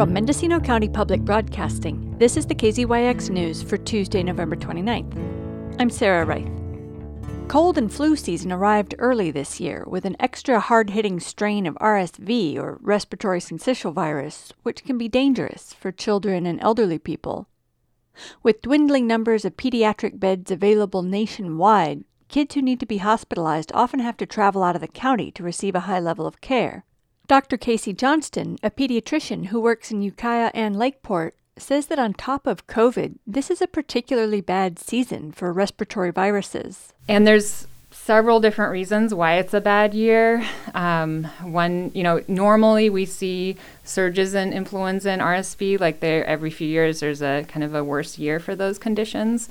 From Mendocino County Public Broadcasting, this is the KZYX News for Tuesday, November 29th. I'm Sarah Reith. Cold and flu season arrived early this year with an extra hard hitting strain of RSV or respiratory syncytial virus, which can be dangerous for children and elderly people. With dwindling numbers of pediatric beds available nationwide, kids who need to be hospitalized often have to travel out of the county to receive a high level of care. Dr. Casey Johnston, a pediatrician who works in Ukiah and Lakeport, says that on top of COVID, this is a particularly bad season for respiratory viruses. And there's several different reasons why it's a bad year. Um, one, you know, normally we see surges in influenza and RSV, like every few years there's a kind of a worse year for those conditions.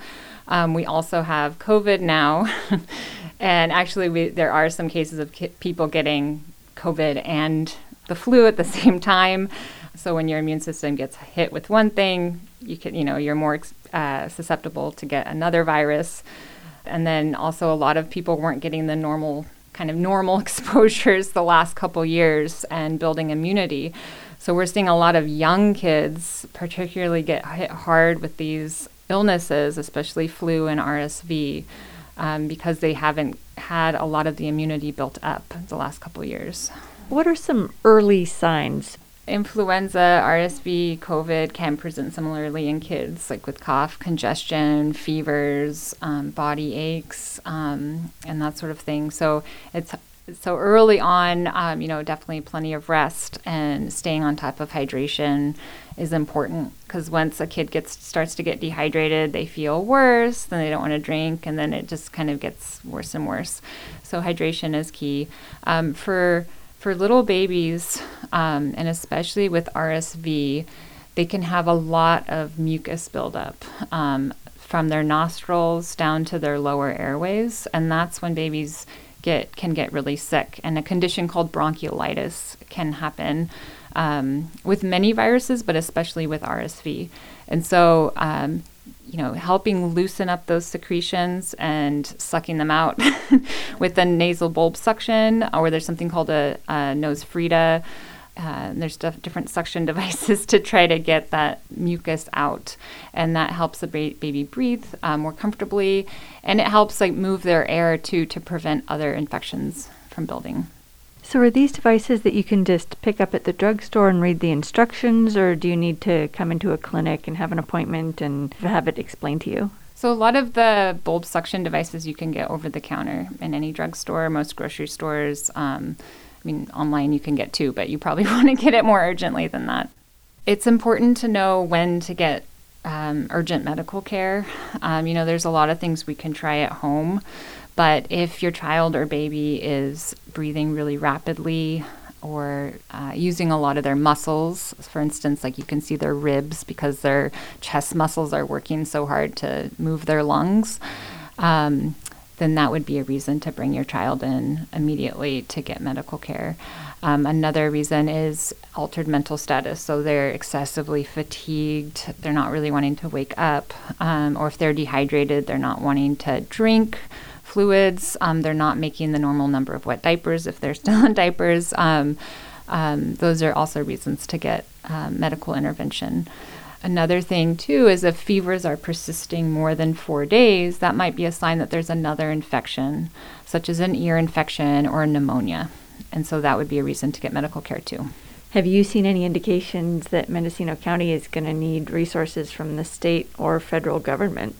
Um, we also have COVID now, and actually we, there are some cases of ki- people getting COVID and the flu at the same time. So when your immune system gets hit with one thing, you can, you know, you're more uh, susceptible to get another virus. And then also a lot of people weren't getting the normal kind of normal exposures the last couple years and building immunity. So we're seeing a lot of young kids particularly get hit hard with these illnesses, especially flu and RSV um, because they haven't had a lot of the immunity built up the last couple years. What are some early signs? Influenza, RSV, COVID can present similarly in kids, like with cough, congestion, fevers, um, body aches, um, and that sort of thing. So it's so early on, um, you know, definitely plenty of rest and staying on top of hydration is important because once a kid gets starts to get dehydrated, they feel worse, then they don't want to drink, and then it just kind of gets worse and worse. So hydration is key um, for for little babies, um, and especially with RSV. They can have a lot of mucus buildup um, from their nostrils down to their lower airways, and that's when babies get can get really sick. And a condition called bronchiolitis can happen um, with many viruses, but especially with RSV. And so, um, you know, helping loosen up those secretions and sucking them out with the nasal bulb suction, or there's something called a, a NoseFrida. Uh, there's def- different suction devices to try to get that mucus out, and that helps the ba- baby breathe uh, more comfortably, and it helps like move their air too to prevent other infections from building. So, are these devices that you can just pick up at the drugstore and read the instructions, or do you need to come into a clinic and have an appointment and have it explained to you? So, a lot of the bulb suction devices you can get over the counter in any drugstore, most grocery stores. Um, I mean, online you can get too, but you probably want to get it more urgently than that. It's important to know when to get um, urgent medical care. Um, you know, there's a lot of things we can try at home. But if your child or baby is breathing really rapidly or uh, using a lot of their muscles, for instance, like you can see their ribs because their chest muscles are working so hard to move their lungs, um, then that would be a reason to bring your child in immediately to get medical care. Um, another reason is altered mental status. So they're excessively fatigued, they're not really wanting to wake up, um, or if they're dehydrated, they're not wanting to drink fluids. Um, they're not making the normal number of wet diapers if they're still in diapers. Um, um, those are also reasons to get um, medical intervention. Another thing, too, is if fevers are persisting more than four days, that might be a sign that there's another infection, such as an ear infection or pneumonia. And so that would be a reason to get medical care, too. Have you seen any indications that Mendocino County is going to need resources from the state or federal government?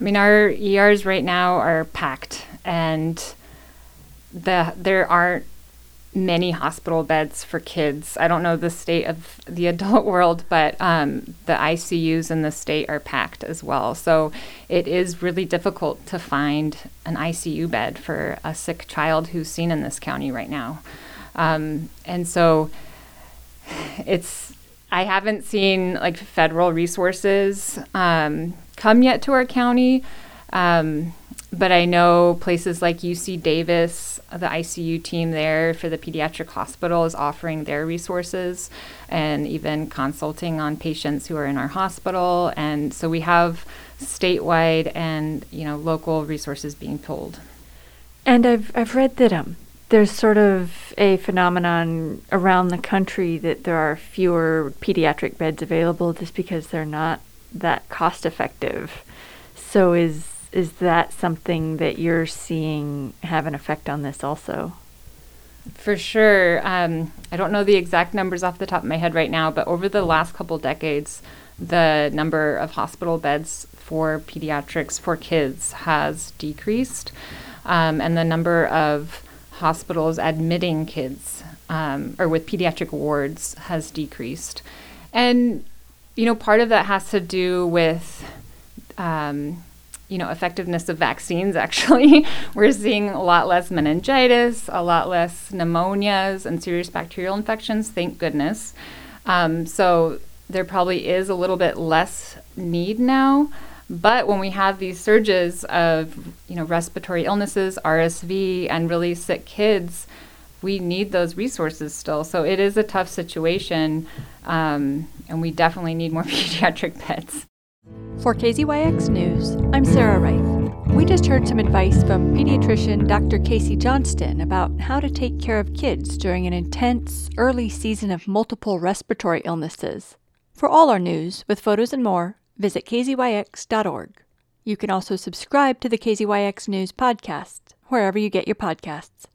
I mean, our ERs right now are packed, and the there aren't many hospital beds for kids. I don't know the state of the adult world, but um, the ICUs in the state are packed as well. So it is really difficult to find an ICU bed for a sick child who's seen in this county right now. Um, and so it's I haven't seen like federal resources um, come yet to our county, um, but I know places like UC Davis, the ICU team there for the pediatric hospital is offering their resources and even consulting on patients who are in our hospital. And so we have statewide and you know local resources being pulled. And I've I've read that um there's sort of a phenomenon around the country that there are fewer pediatric beds available just because they're not that cost effective. So is is that something that you're seeing have an effect on this also? For sure. Um, I don't know the exact numbers off the top of my head right now, but over the last couple decades, the number of hospital beds for pediatrics for kids has decreased, um, and the number of hospitals admitting kids um, or with pediatric wards has decreased. And, you know, part of that has to do with um, you know effectiveness of vaccines actually. We're seeing a lot less meningitis a lot less pneumonias and serious bacterial infections thank goodness. Um, so there probably is a little bit less need now but when we have these surges of you know respiratory illnesses rsv and really sick kids we need those resources still. So it is a tough situation um, and we definitely need more pediatric beds for KZYX News, I'm Sarah Reith. We just heard some advice from pediatrician Dr. Casey Johnston about how to take care of kids during an intense early season of multiple respiratory illnesses. For all our news, with photos and more, visit kzyx.org. You can also subscribe to the KZYX News podcast, wherever you get your podcasts.